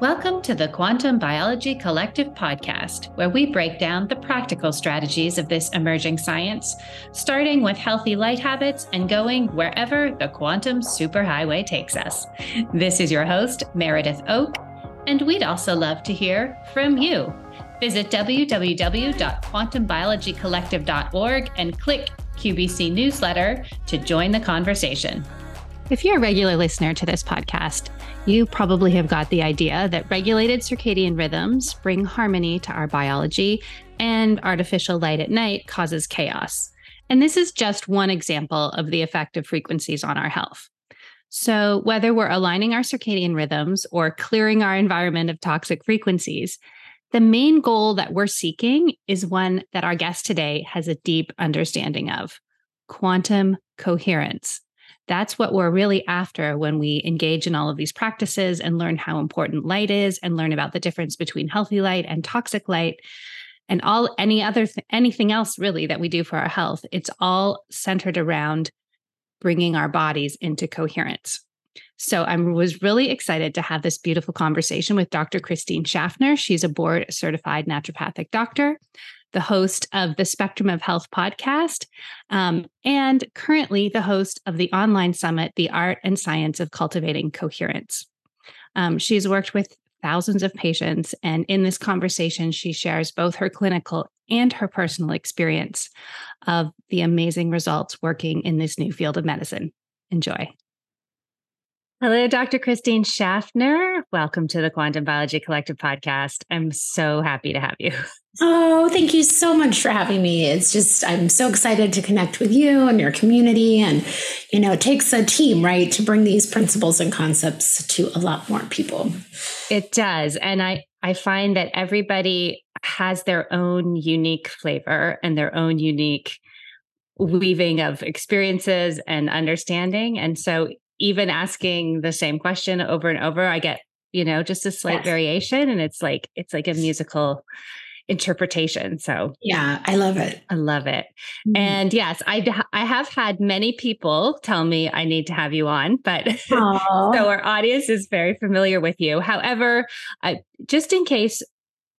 Welcome to the Quantum Biology Collective podcast, where we break down the practical strategies of this emerging science, starting with healthy light habits and going wherever the quantum superhighway takes us. This is your host, Meredith Oke, and we'd also love to hear from you. Visit www.quantumbiologycollective.org and click QBC newsletter to join the conversation. If you're a regular listener to this podcast, you probably have got the idea that regulated circadian rhythms bring harmony to our biology and artificial light at night causes chaos. And this is just one example of the effect of frequencies on our health. So, whether we're aligning our circadian rhythms or clearing our environment of toxic frequencies, the main goal that we're seeking is one that our guest today has a deep understanding of quantum coherence. That's what we're really after when we engage in all of these practices and learn how important light is and learn about the difference between healthy light and toxic light and all any other th- anything else really that we do for our health. It's all centered around bringing our bodies into coherence. So I was really excited to have this beautiful conversation with Dr. Christine Schaffner. She's a board certified naturopathic doctor the host of the Spectrum of Health podcast, um, and currently the host of the online summit, The Art and Science of Cultivating Coherence. Um, she's worked with thousands of patients, and in this conversation, she shares both her clinical and her personal experience of the amazing results working in this new field of medicine. Enjoy. Hello, Dr. Christine Schaffner. Welcome to the Quantum Biology Collective podcast. I'm so happy to have you. Oh, thank you so much for having me. It's just, I'm so excited to connect with you and your community. And, you know, it takes a team, right, to bring these principles and concepts to a lot more people. It does. And I, I find that everybody has their own unique flavor and their own unique weaving of experiences and understanding. And so even asking the same question over and over, I get, you know, just a slight yes. variation. And it's like, it's like a musical interpretation. So yeah, I love it. I love it. Mm-hmm. And yes, I I have had many people tell me I need to have you on, but so our audience is very familiar with you. However, I, just in case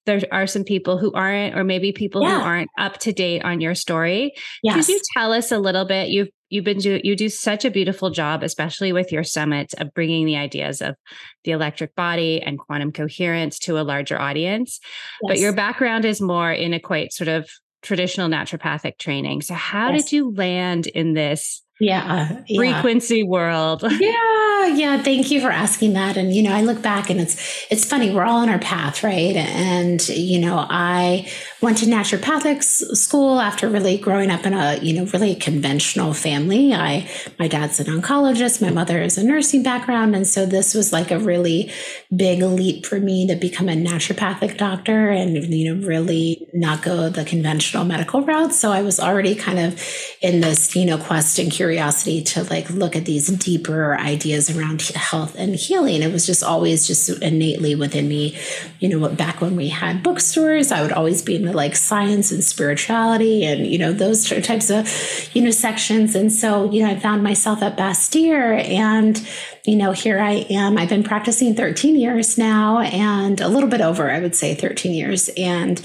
there are some people who aren't, or maybe people yeah. who aren't up to date on your story. Yes. Could you tell us a little bit? You've you've been do you do such a beautiful job, especially with your summits, of bringing the ideas of the electric body and quantum coherence to a larger audience. Yes. But your background is more in a quite sort of traditional naturopathic training. So how yes. did you land in this yeah, yeah, frequency world. Yeah yeah thank you for asking that. And you know i look back and it's it's funny we're all on our path right? And you know i went to naturopathic school after really growing up in a you know really conventional family i my dad's an oncologist my mother is a nursing background and so this was like a really big leap for me to become a naturopathic doctor and you know really not go the conventional medical route so i was already kind of in this you know quest and curiosity to like look at these deeper ideas around health and healing. It was just always just innately within me. You know, back when we had bookstores, I would always be into like science and spirituality and, you know, those types of, you know, sections. And so, you know, I found myself at Bastyr and, you know, here I am. I've been practicing 13 years now and a little bit over, I would say 13 years. And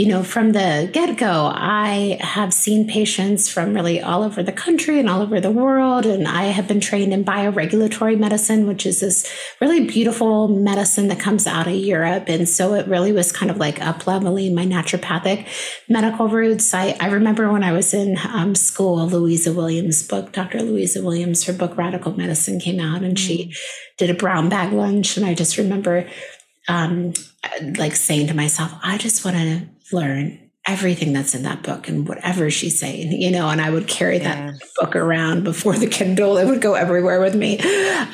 you know, from the get go, I have seen patients from really all over the country and all over the world. And I have been trained in bioregulatory medicine, which is this really beautiful medicine that comes out of Europe. And so it really was kind of like up leveling my naturopathic medical roots. I, I remember when I was in um, school, Louisa Williams' book, Dr. Louisa Williams, her book Radical Medicine came out, and she mm. did a brown bag lunch. And I just remember um, like saying to myself, I just want to learn everything that's in that book and whatever she's saying, you know, and I would carry that book around before the Kindle. It would go everywhere with me.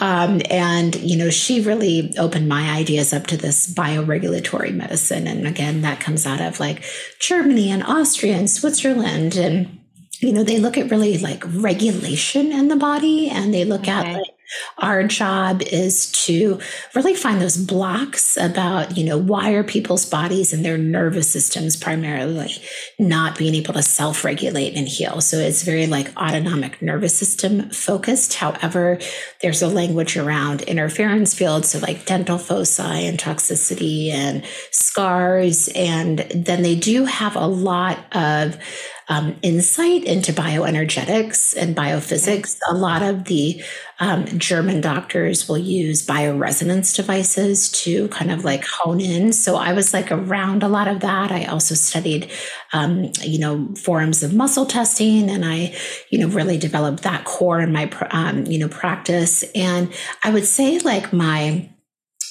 Um, and, you know, she really opened my ideas up to this bioregulatory medicine. And again, that comes out of like Germany and Austria and Switzerland. And, you know, they look at really like regulation in the body and they look okay. at like, our job is to really find those blocks about, you know, why are people's bodies and their nervous systems primarily not being able to self regulate and heal. So it's very like autonomic nervous system focused. However, there's a language around interference fields, so like dental foci and toxicity and scars. And then they do have a lot of um, insight into bioenergetics and biophysics. A lot of the um, German doctors will use bioresonance devices to kind of like hone in. So I was like around a lot of that. I also studied, um, you know, forms of muscle testing, and I, you know, really developed that core in my, um, you know, practice. And I would say like my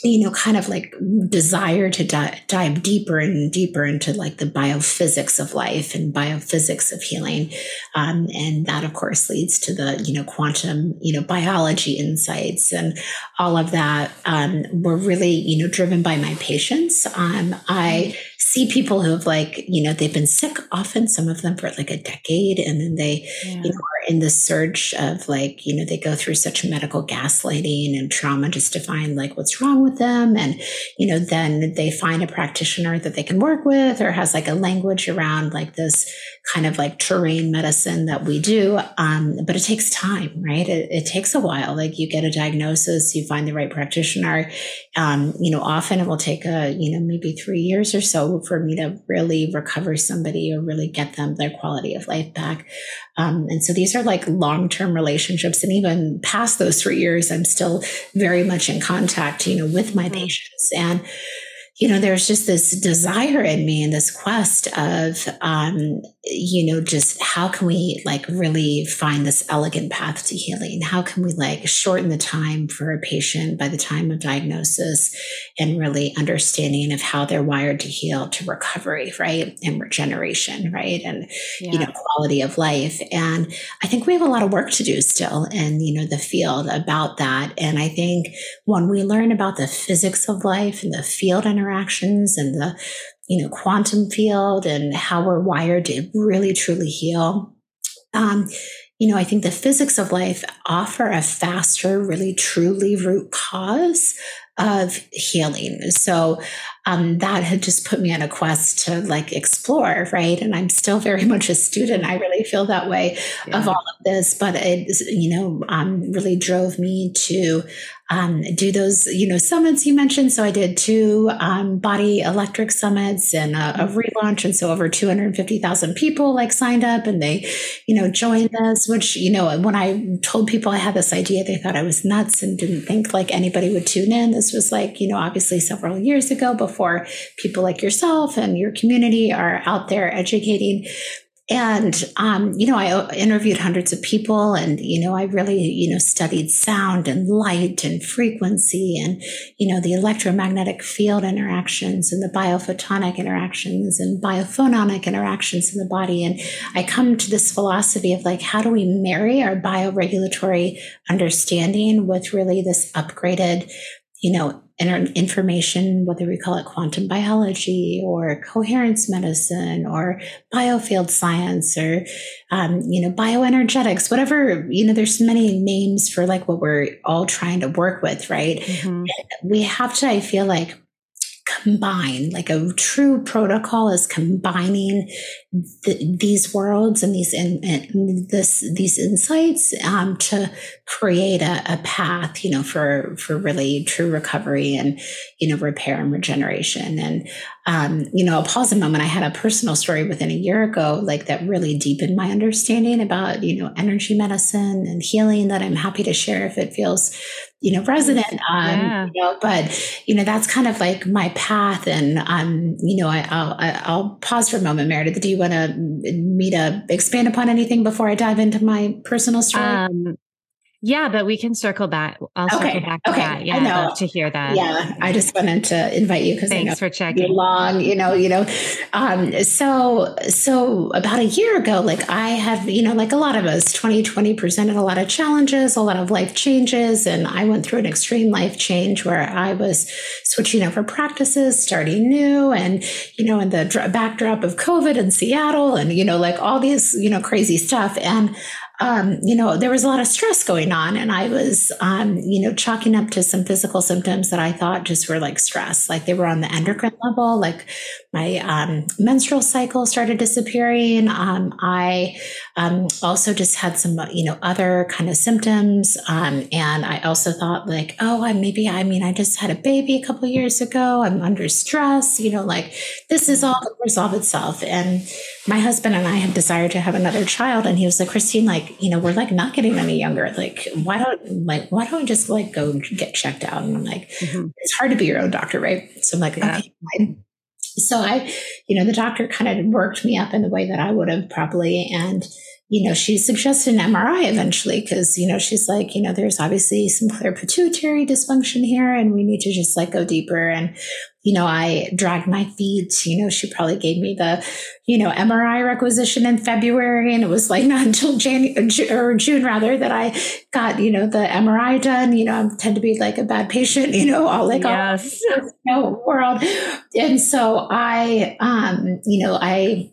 you know, kind of like desire to di- dive deeper and deeper into like the biophysics of life and biophysics of healing. Um, and that, of course, leads to the, you know, quantum, you know, biology insights and all of that um, were really, you know, driven by my patients. Um, I see people who have like, you know, they've been sick often, some of them for like a decade, and then they, yeah. you know, are in the search of like, you know, they go through such medical gaslighting and trauma just to find like what's wrong with them. And, you know, then they find a practitioner that they can work with or has like a language around like this kind of like terrain medicine that we do. Um, but it takes time, right? It, it, takes a while. Like you get a diagnosis, you find the right practitioner. Um, you know, often it will take a, you know, maybe three years or so for me to really recover somebody or really get them their quality of life back. Um, and so these are like long term relationships. And even past those three years, I'm still very much in contact, you know, with my mm-hmm. patients. And you know, there's just this desire in me and this quest of, um, you know, just how can we like really find this elegant path to healing? How can we like shorten the time for a patient by the time of diagnosis and really understanding of how they're wired to heal to recovery, right? And regeneration, right? And, yeah. you know, quality of life. And I think we have a lot of work to do still in, you know, the field about that. And I think when we learn about the physics of life and the field and interactions and the you know quantum field and how we're wired to really truly heal. Um, you know i think the physics of life offer a faster really truly root cause of healing. So um, that had just put me on a quest to like explore right and i'm still very much a student i really feel that way yeah. of all of this but it you know um, really drove me to um, do those, you know, summits you mentioned. So I did two um, body electric summits and a, a, relaunch. And so over 250,000 people like signed up and they, you know, joined us, which, you know, when I told people I had this idea, they thought I was nuts and didn't think like anybody would tune in. This was like, you know, obviously several years ago before people like yourself and your community are out there educating and, um, you know, I uh, interviewed hundreds of people and, you know, I really, you know, studied sound and light and frequency and, you know, the electromagnetic field interactions and the biophotonic interactions and biophononic interactions in the body. And I come to this philosophy of like, how do we marry our bioregulatory understanding with really this upgraded you know, information, whether we call it quantum biology or coherence medicine or biofield science or, um, you know, bioenergetics, whatever, you know, there's many names for like what we're all trying to work with, right? Mm-hmm. We have to, I feel like, combine like a true protocol is combining the, these worlds and these in, this these insights um, to create a, a, path you know for for really true recovery and you know repair and regeneration. And um, you know i'll pause a moment. I had a personal story within a year ago like that really deepened my understanding about you know energy medicine and healing that i'm happy to share if it feels you know, resident. Um, yeah. you know, but you know, that's kind of like my path. And um, you know, I, will I'll pause for a moment, Meredith. Do you want to me to expand upon anything before I dive into my personal story? Um, yeah, but we can circle back. I'll okay. circle back to okay. that. Yeah, I know. love to hear that. Yeah, I just wanted to invite you because thanks for checking. Long, you know, you know. Um, so, so about a year ago, like I have, you know, like a lot of us, 2020 presented a lot of challenges, a lot of life changes, and I went through an extreme life change where I was switching over practices, starting new, and you know, in the backdrop of COVID in Seattle, and you know, like all these, you know, crazy stuff, and um, you know, there was a lot of stress going on, and I was, um, you know, chalking up to some physical symptoms that I thought just were like stress, like they were on the endocrine level. Like my um, menstrual cycle started disappearing. Um, I um, also just had some, you know, other kind of symptoms, um, and I also thought like, oh, I maybe, I mean, I just had a baby a couple years ago. I'm under stress. You know, like this is all resolve itself, and my husband and I have desired to have another child. And he was like, Christine, like, you know, we're like not getting any younger. Like, why don't like why don't we just like go get checked out? And I'm like, mm-hmm. it's hard to be your own doctor, right? So I'm like, yeah. okay, fine. So I, you know, the doctor kind of worked me up in the way that I would have probably. And you know, she suggested an MRI eventually because, you know, she's like, you know, there's obviously some clear pituitary dysfunction here and we need to just like go deeper. And, you know, I dragged my feet. You know, she probably gave me the, you know, MRI requisition in February. And it was like not until January or June rather that I got, you know, the MRI done. You know, I tend to be like a bad patient, you know, all like yes. all you know, world. And so I, um, you know, I,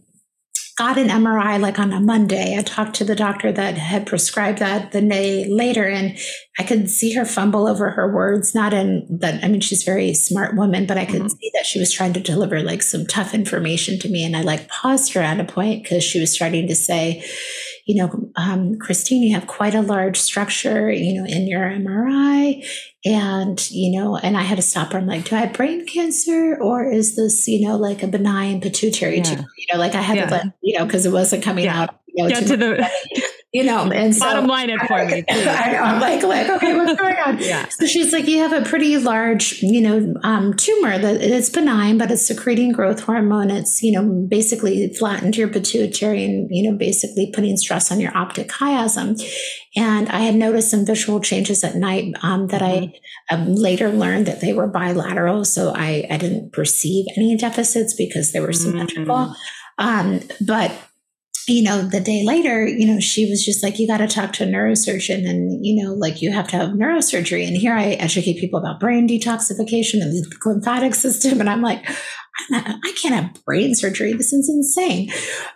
got an MRI like on a Monday. I talked to the doctor that had prescribed that the day later, and I could see her fumble over her words. Not in that, I mean, she's a very smart woman, but I could mm-hmm. see that she was trying to deliver like some tough information to me. And I like paused her at a point because she was starting to say, you know, um, Christine, you have quite a large structure, you know, in your MRI. And, you know, and I had to stop her. I'm like, do I have brain cancer or is this, you know, like a benign pituitary yeah. tumor? You know, like I had yeah. to let, you know, because it wasn't coming yeah. out. You know, to, to the you know, and so bottom line it for me. I am like, like, okay, what's going on? yeah. So she's like, you have a pretty large, you know, um, tumor that it's benign, but it's secreting growth hormone. It's, you know, basically flattened your pituitary and, you know, basically putting stress on your optic chiasm. And I had noticed some visual changes at night um, that mm-hmm. I um, later learned that they were bilateral. So I, I didn't perceive any deficits because they were symmetrical. Mm-hmm. Um, but you know, the day later, you know, she was just like, you got to talk to a neurosurgeon and, you know, like you have to have neurosurgery. And here I educate people about brain detoxification and the lymphatic system. And I'm like, I can't have brain surgery. This is insane.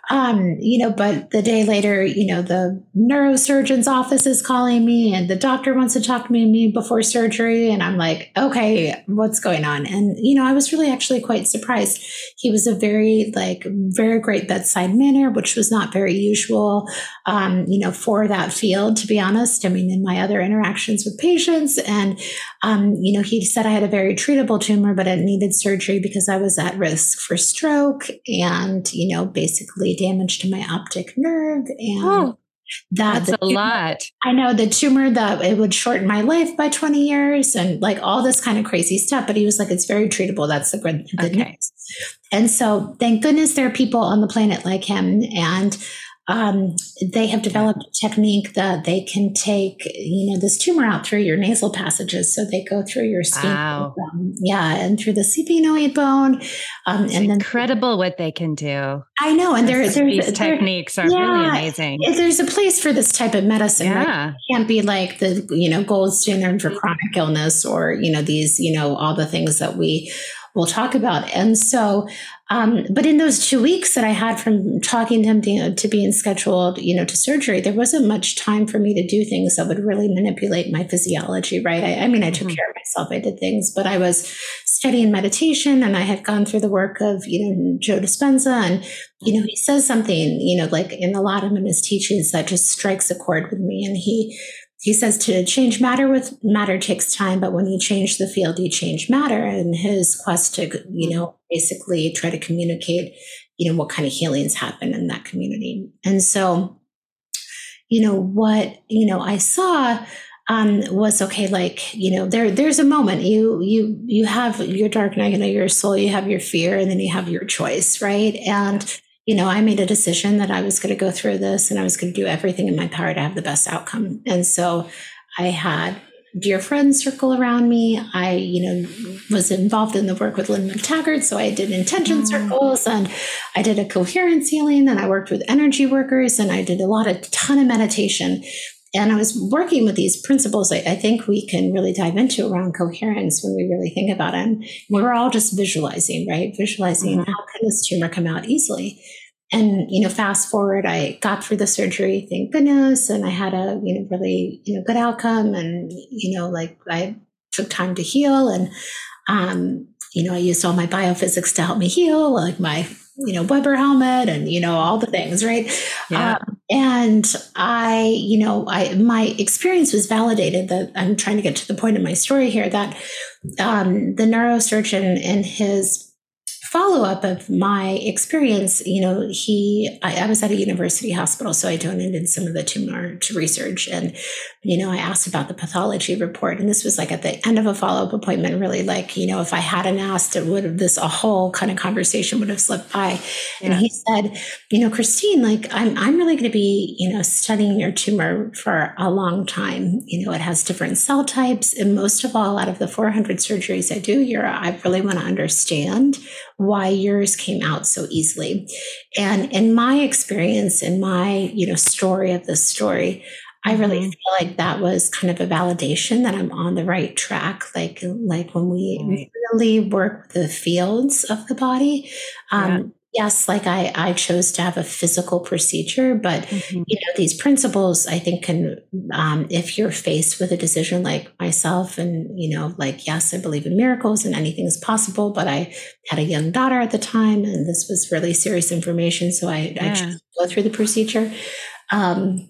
Um, you know, but the day later, you know, the neurosurgeon's office is calling me and the doctor wants to talk to me before surgery. And I'm like, okay, what's going on? And, you know, I was really actually quite surprised. He was a very, like, very great bedside manner, which was not very usual, um, you know, for that field, to be honest. I mean, in my other interactions with patients. And, um, you know, he said I had a very treatable tumor, but it needed surgery because I was at risk for stroke and, you know, basically damage to my optic nerve. And oh, that that's a tumor, lot. I know the tumor that it would shorten my life by 20 years and like all this kind of crazy stuff. But he was like, it's very treatable. That's the good, the okay. news. And so thank goodness there are people on the planet like him. And um, they have developed a technique that they can take, you know, this tumor out through your nasal passages. So they go through your skin, wow. um, yeah, and through the sphenoid bone. Um, it's and then, incredible what they can do. I know, and there, there's these techniques are yeah, really amazing. There's a place for this type of medicine. Yeah, right? it can't be like the you know gold standard for chronic illness or you know these you know all the things that we will talk about. And so um, but in those two weeks that I had from talking to him to, to, being scheduled, you know, to surgery, there wasn't much time for me to do things that would really manipulate my physiology, right? I, I mean, I took mm-hmm. care of myself, I did things, but I was studying meditation and I had gone through the work of, you know, Joe Dispenza. And, you know, he says something, you know, like in a lot of his teachings that just strikes a chord with me. And he he says to change matter with matter takes time, but when you change the field, you change matter. And his quest to, you know, basically try to communicate, you know, what kind of healings happen in that community. And so, you know, what, you know, I saw um, was okay, like, you know, there there's a moment you you you have your dark night you know, your soul, you have your fear, and then you have your choice, right? And you know, I made a decision that I was going to go through this and I was going to do everything in my power to have the best outcome. And so I had dear friends circle around me. I, you know, was involved in the work with Lynne McTaggart. So I did intention mm. circles and I did a coherence healing and I worked with energy workers and I did a lot of ton of meditation and I was working with these principles I, I, think we can really dive into around coherence when we really think about it. And we are all just visualizing, right? Visualizing mm-hmm. how can this tumor come out easily? and you know fast forward i got through the surgery thank goodness and i had a you know really you know good outcome and you know like i took time to heal and um you know i used all my biophysics to help me heal like my you know weber helmet and you know all the things right yeah. Um, and i you know i my experience was validated that i'm trying to get to the point of my story here that um, the neurosurgeon in his follow up of my experience, you know, he, I, I, was at a university hospital, so I donated some of the tumor to research. And, you know, I asked about the pathology report. And this was like at the end of a follow up appointment, really like, you know, if I hadn't asked, it would have this, a whole kind of conversation would have slipped by. Yeah. And he said, you know, Christine, like, I'm, I'm really going to be, you know, studying your tumor for a long time. You know, it has different cell types. And most of all, out of the 400 surgeries I do, you're, I really want to understand why yours came out so easily. And in my experience, in my, you know, story of the story, I really mm-hmm. feel like that was kind of a validation that I'm on the right track. Like, like when we right. really work with the fields of the body, um, yes, like I, I chose to have a physical procedure, but mm-hmm. you know, these principles I think can, um, if you're faced with a decision like myself and, you know, like, yes, I believe in miracles and anything is possible, but I had a young daughter at the time and this was really serious information. So I, yeah. I chose to go through the procedure. Um,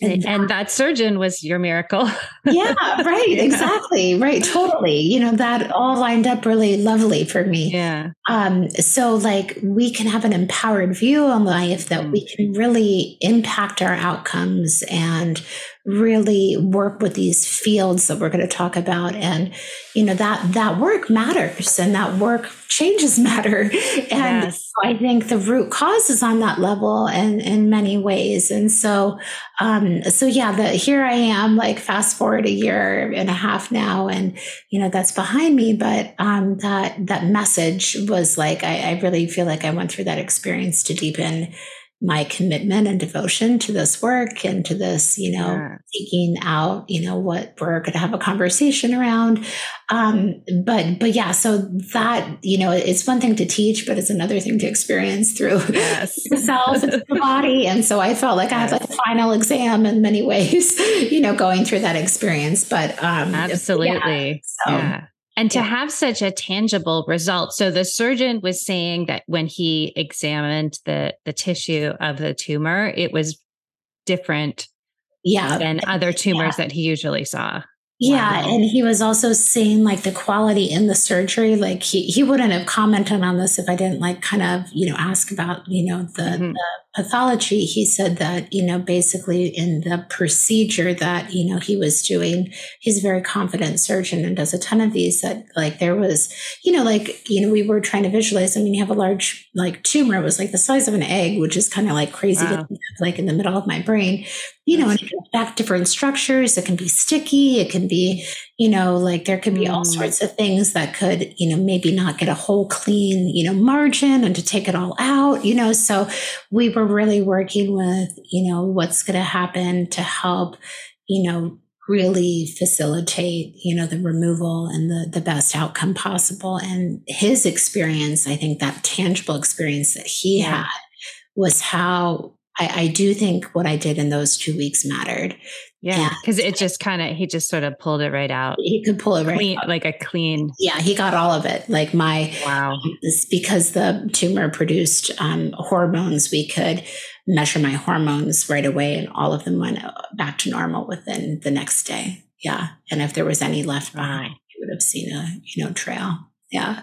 and, and that surgeon was your miracle. yeah, right. Exactly. Right. Totally. You know, that all lined up really lovely for me. Yeah. Um, so like we can have an empowered view on life that mm. we can really impact our outcomes and really work with these fields that we're going to talk about. And you know that that work matters and that work changes matter. And yes. i think the root cause is on that level and in many ways. And so um so yeah the here i am like fast forward a year and a half now and you know that's behind me. But um that that message was like i, I really feel like i went through that experience to deepen my commitment and devotion to this work and to this, you know, yeah. seeking out, you know, what we're going to have a conversation around. Um, but, but yeah, so that, you know, it's one thing to teach, but it's another thing to experience through yes. the cells and the body. And so I felt like yes. I had like a final exam in many ways, you know, going through that experience. But, um, absolutely. Yeah, so. yeah. And to yeah. have such a tangible result. So the surgeon was saying that when he examined the the tissue of the tumor, it was different yeah. than other tumors yeah. that he usually saw. Yeah, wow. and he was also saying like the quality in the surgery. Like he he wouldn't have commented on this if I didn't like kind of you know ask about you know the, mm-hmm. the pathology. He said that you know basically in the procedure that you know he was doing, he's a very confident surgeon and does a ton of these. That like there was you know like you know we were trying to visualize. I mean, you have a large like tumor. It was like the size of an egg, which is kind of like crazy wow. to think of, like in the middle of my brain you know, and it can affect different structures. It can be sticky. It can be, you know, like there can be all mm. sorts of things that could, you know, maybe not get a whole clean, you know, margin and to take it all out, you know. So we were really working with, you know, what's going to happen to help, you know, really facilitate you know the removal and the the best outcome possible and his experience i think that tangible experience that he yeah. had was how I, I do think what I did in those two weeks mattered. Yeah, because it just kind of he just sort of pulled it right out. He could pull it right clean, out. like a clean. Yeah, he got all of it. Like my wow, because the tumor produced um, hormones, we could measure my hormones right away, and all of them went uh, back to normal within the next day. Yeah, and if there was any left behind, you would have seen a you know trail. Yeah.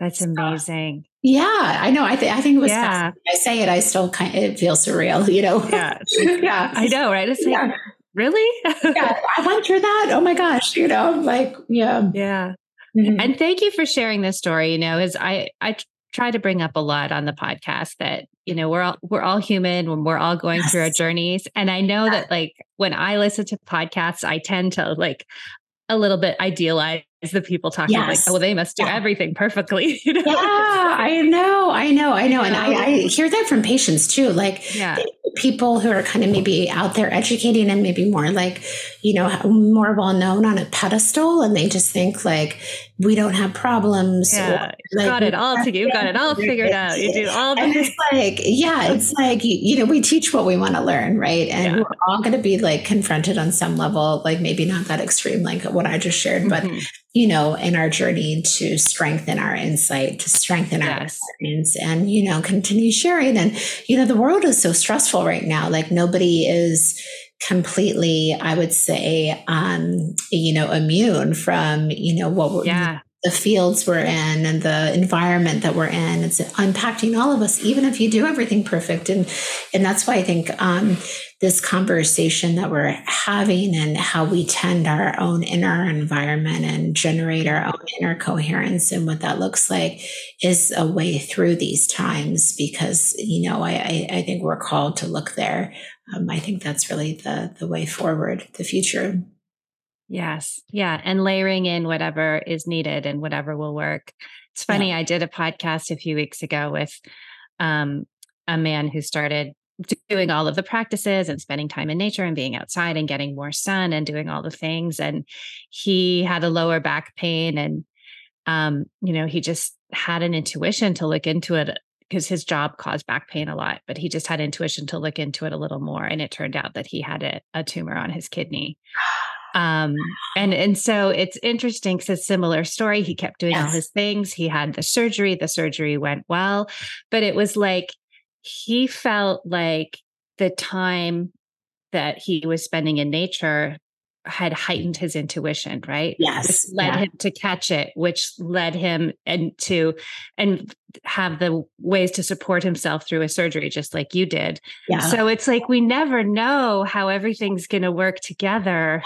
That's amazing. Yeah, I know. I, th- I think it was. Yeah. I say it, I still kind of, it feels surreal. You know. Yeah. yeah. I know, right? It's like, yeah. Really? yeah, I went through that. Oh my gosh! You know, like yeah, yeah. Mm-hmm. And thank you for sharing this story. You know, as I I try to bring up a lot on the podcast that you know we're all we're all human when we're all going yes. through our journeys and i know that like when i listen to podcasts i tend to like a little bit idealize the people talking yes. like, oh, well, they must do yeah. everything perfectly. You know? Yeah, I know, I know, I know. And I, I, hear that from patients too. Like, yeah. People who are kind of maybe out there educating and maybe more like, you know, more well known on a pedestal, and they just think like we don't have problems. Yeah, or, like, got it all together. You've got it all figured out. You do all the. And it's like, yeah, it's like you, you know, we teach what we want to learn, right? And yeah. we're all going to be like confronted on some level, like maybe not that extreme, like what I just shared, but mm-hmm. You know, in our journey to strengthen our insight, to strengthen yes. our experience, and you know, continue sharing. And you know, the world is so stressful right now. Like nobody is completely, I would say, um, you know, immune from, you know, what yeah. the fields we're in and the environment that we're in. It's impacting all of us, even if you do everything perfect. And and that's why I think um, this conversation that we're having and how we tend our own inner environment and generate our own inner coherence and what that looks like is a way through these times because you know I, I, think we're called to look there um, I think that's really the the way forward, the future. Yes, yeah, and layering in whatever is needed and whatever will work. It's funny. Yeah. I did a podcast a few weeks ago with um, a man who started doing all of the practices and spending time in nature and being outside and getting more sun and doing all the things. And he had a lower back pain and um, you know, he just had an intuition to look into it because his job caused back pain a lot, but he just had intuition to look into it a little more. And it turned out that he had a, a tumor on his kidney. Um, and and so it's interesting because it's a similar story. He kept doing yes. all his things. He had the surgery. The surgery went well, but it was like he felt like the time that he was spending in nature had mm. heightened his intuition, right? Yes. Which led yeah. him to catch it, which led him and to and have the ways to support himself through a surgery, just like you did. Yeah. So it's like we never know how everything's gonna work together.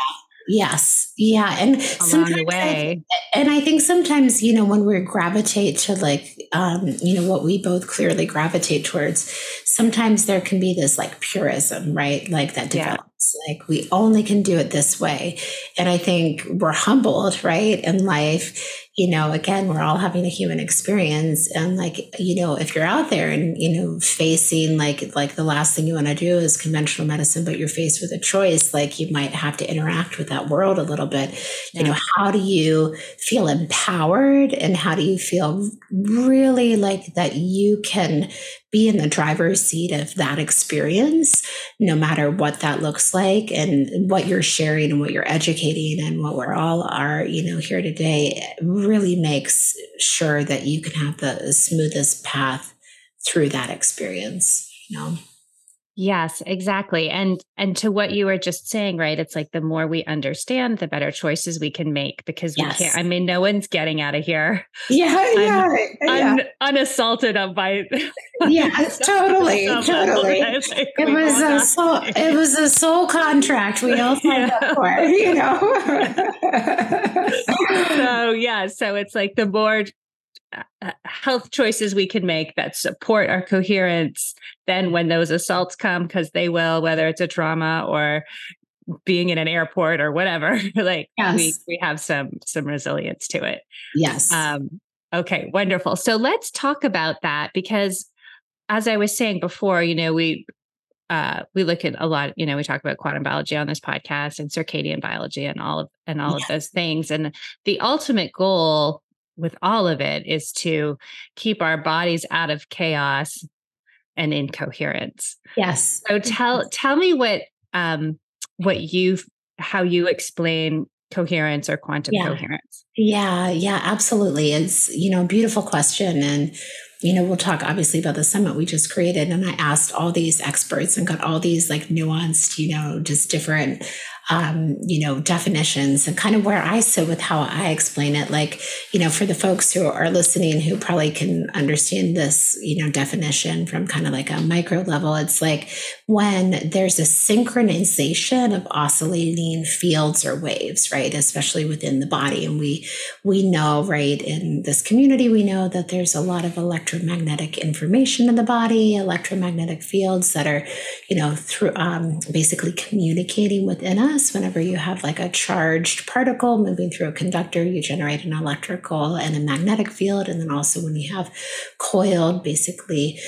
Yes. Yeah. And along the way. I, and I think sometimes, you know, when we gravitate to like, um, you know, what we both clearly gravitate towards, sometimes there can be this like purism, right? Like that develops. Yeah. Like we only can do it this way. And I think we're humbled, right? In life you know, again, we're all having a human experience. And like, you know, if you're out there and, you know, facing like, like the last thing you want to do is conventional medicine, but you're faced with a choice, like you might have to interact with that world a little bit. Yeah. You know, how do you feel empowered and how do you feel really like that you can be in the driver's seat of that experience, no matter what that looks like and what you're sharing and what you're educating and what we're all are, you know, here today really makes sure that you can have the smoothest path through that experience, you know. Yes, exactly. And and to what mm. you were just saying, right? It's like the more we understand, the better choices we can make because we can't I mean no one's getting out of here. Yeah, un, yeah, yeah. Un, unassaulted up by Yes, totally. totally. It was a soul it was a soul contract we all signed yeah. up for, you know. so yeah, so it's like the more health choices we can make that support our coherence then when those assaults come because they will whether it's a trauma or being in an airport or whatever like yes. we we have some some resilience to it yes um okay wonderful so let's talk about that because as i was saying before you know we uh, we look at a lot, you know, we talk about quantum biology on this podcast and circadian biology and all of and all yeah. of those things. And the ultimate goal with all of it is to keep our bodies out of chaos and incoherence. Yes. So tell tell me what um what you how you explain coherence or quantum yeah. coherence. Yeah, yeah, absolutely. It's you know a beautiful question and you know, we'll talk obviously about the summit we just created. And I asked all these experts and got all these like nuanced, you know, just different um, you know, definitions and kind of where I sit with how I explain it. Like, you know, for the folks who are listening who probably can understand this, you know, definition from kind of like a micro level, it's like when there's a synchronization of oscillating fields or waves, right? Especially within the body. And we we know, right, in this community, we know that there's a lot of electromagnetic information in the body, electromagnetic fields that are, you know, through um, basically communicating within us us. Whenever you have like a charged particle moving through a conductor, you generate an electrical and a magnetic field. And then also when you have coiled, basically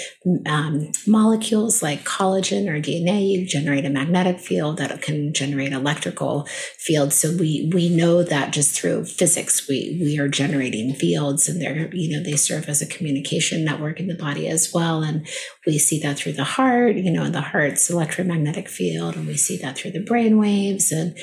um, molecules like collagen or DNA, you generate a magnetic field that can generate electrical fields. So we we know that just through physics, we we are generating fields, and they're you know they serve as a communication network in the body as well. And we see that through the heart, you know, the heart's electromagnetic field, and we see that through the brain waves and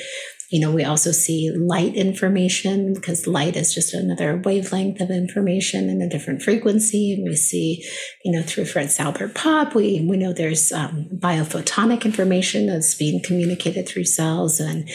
you know, we also see light information because light is just another wavelength of information in a different frequency. And we see, you know, through Fritz Albert Popp, we, we know there's um, biophotonic information that's being communicated through cells. And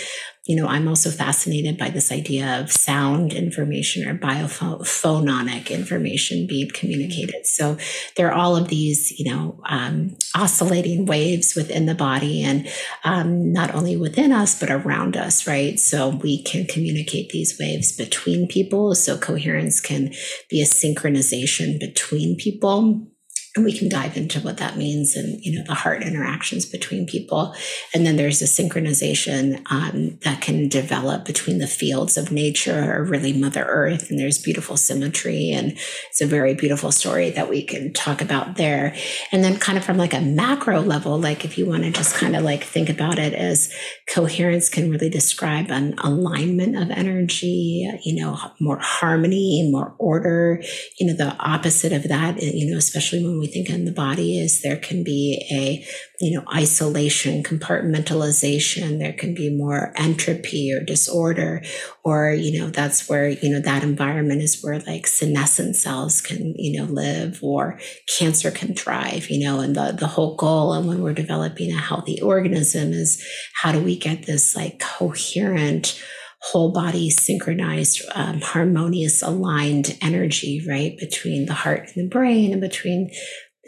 you know, I'm also fascinated by this idea of sound information or biophonic information being communicated. So there are all of these, you know, um, oscillating waves within the body and um, not only within us, but around us, right? So we can communicate these waves between people. So coherence can be a synchronization between people and we can dive into what that means and you know the heart interactions between people. And then there's a synchronization um, that can develop between the fields of nature or really mother earth. And there's beautiful symmetry and it's a very beautiful story that we can talk about there. And then kind of from like a macro level like if you want to just kind of like think about it as coherence can really describe an alignment of energy you know more harmony more order. You know the opposite of that you know especially when we think in the body is there can be a you know isolation compartmentalization. There can be more entropy or disorder or you know that's where you know that environment is where like senescent cells can you know live or cancer can thrive you know and the the whole goal and when we're developing a healthy organism is how do we get this like coherent whole body synchronized, um, harmonious, aligned energy, right? Between the heart and the brain and between,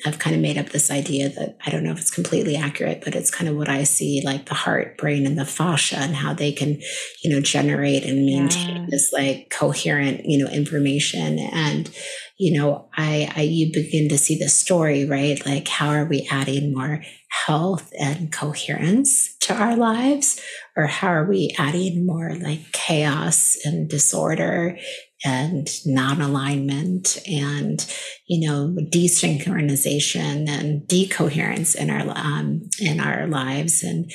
I've kind of made up this idea that I don't know if it's completely accurate, but it's kind of what I see like the heart, brain, and the fascia and how they can, you know, generate and maintain yeah. this like coherent, you know, information. And, you know, I, I, you begin to see the story, right? Like, how are we adding more health and coherence to our lives? Or how are we adding more like chaos and disorder and non-alignment and you know desynchronization and decoherence in our um, in our lives? And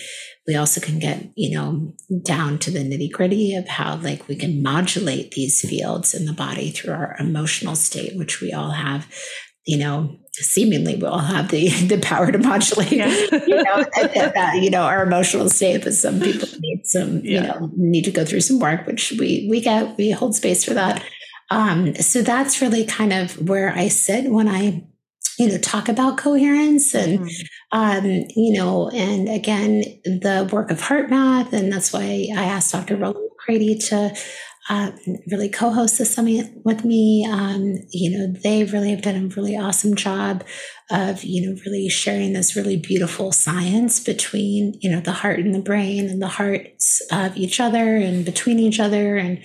we also can get you know down to the nitty gritty of how like we can modulate these fields in the body through our emotional state which we all have you know, seemingly we all have the the power to modulate, yeah. you know, that, you know, our emotional state. But some people need some, yeah. you know, need to go through some work, which we we get we hold space for that. Um, so that's really kind of where I sit when I, you know, talk about coherence and, mm-hmm. um, you know, and again, the work of HeartMath and that's why I asked Dr. Rollin McCraty to uh, really co-host the summit with me. Um, you know, they really have done a really awesome job of, you know, really sharing this really beautiful science between, you know, the heart and the brain and the hearts of each other and between each other and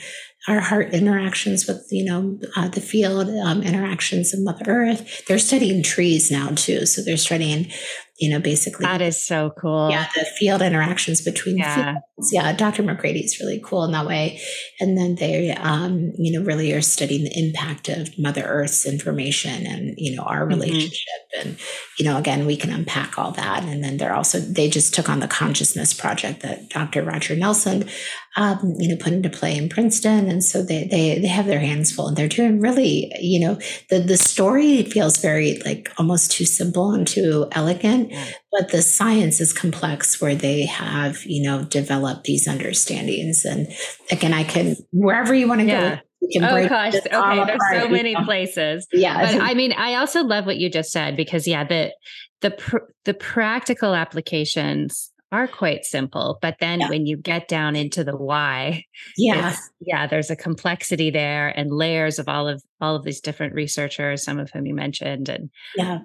our heart interactions with you know uh, the field um, interactions of mother earth they're studying trees now too so they're studying you know, basically. That is so cool. Yeah, the field interactions between yeah. fields. Yeah, Dr. McCraty is really cool in that way. And then they, um, you know, really are studying the impact of Mother Earth's information and, you know, our mm-hmm. relationship. Mm-hmm. And, you know, again, we can unpack all that. And then they're also, they just took on the consciousness project that Dr. Roger Nelson, um, you know, put into play in Princeton. And so they, they, they have their hands full and they're doing really, you know, the, the story feels very like almost too simple and too elegant but the science is complex where they have, you know, developed these understandings. And again, I can, wherever you want to yeah. go, oh gosh. Okay. There's so many places. Yeah. But I mean, I also love what you just said because yeah, the the pr- the practical applications are quite simple, but then yeah. when you get down into the why, yeah, yeah, there's a complexity there and layers of all of all of these different researchers, some of whom you mentioned, and yeah,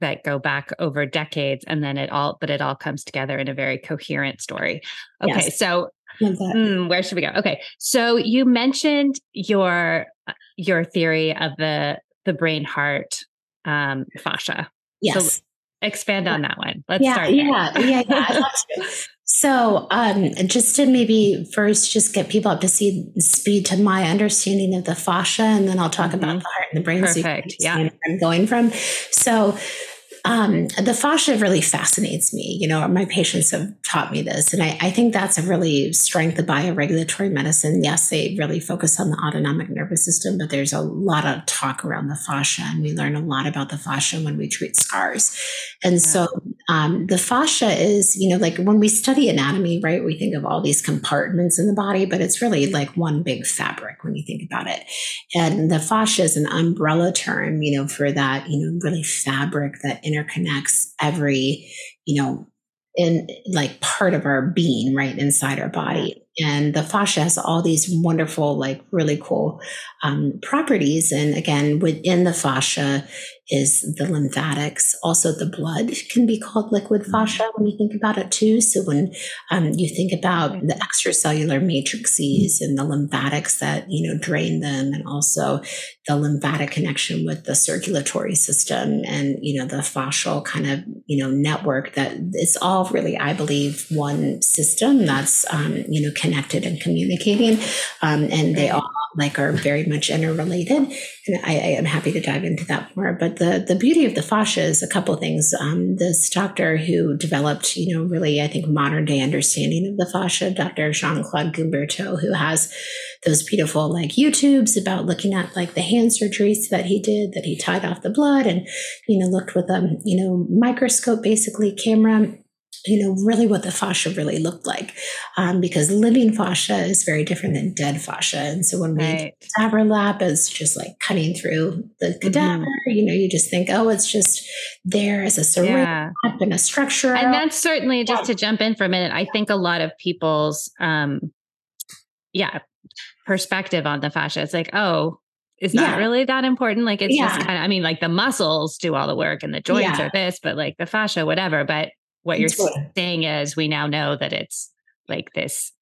that go back over decades and then it all but it all comes together in a very coherent story. Okay yes. so mm, where should we go? Okay so you mentioned your uh, your theory of the the brain heart um fascia. Yes. so expand on that one. Let's yeah, start yeah yeah yeah So, um, just to maybe first just get people up to see, speed to my understanding of the fascia, and then I'll talk mm-hmm. about the heart and the brain. Perfect. So yeah. I'm going from. So, um, the fascia really fascinates me. You know, my patients have taught me this, and I, I, think that's a really strength of bioregulatory medicine. Yes, they really focus on the autonomic nervous system, but there's a lot of talk around the fascia, and we learn a lot about the fascia when we treat scars. And yeah. so, um, the fascia is, you know, like when we study anatomy, right? We think of all these compartments in the body, but it's really like one big fabric when you think about it. And the fascia is an umbrella term, you know, for that, you know, really fabric that interconnects every, you know, in like part of our being right inside our body. And the fascia has all these wonderful like really cool um, properties. And again within the fascia is the lymphatics. Also, the blood can be called liquid mm-hmm. fascia when you think about it too. So when um, you think about the extracellular matrices and the lymphatics that you know drain them, and also the lymphatic connection with the circulatory system, and you know the fascial kind of you know network that it's all really, I believe, one system that's um, you know connected and communicating, um, and they all like are very much interrelated. And I, I, am happy to dive into that more. But the the beauty of the fascia is a couple things. Um, this doctor who developed, you know, really I think modern day understanding of the fascia, Dr. Jean Claude Guimberteau, who has those beautiful like YouTubes about looking at like the hand surgeries that he did, that he tied off the blood and you know looked with a you know microscope basically camera you know, really what the fascia really looked like. Um, because living fascia is very different than dead fascia. And so when we right. cadaver lap is just like cutting through the cadaver, mm-hmm. you know, you just think, oh, it's just there as a syringe yeah. and a structure. And that's certainly just to jump in for a minute. I think a lot of people's, um, yeah, perspective on the fascia. It's like, oh, is not yeah. really that important. Like it's yeah. just kind of, I mean, like the muscles do all the work and the joints yeah. are this, but like the fascia, whatever. But what you're saying is we now know that it's like this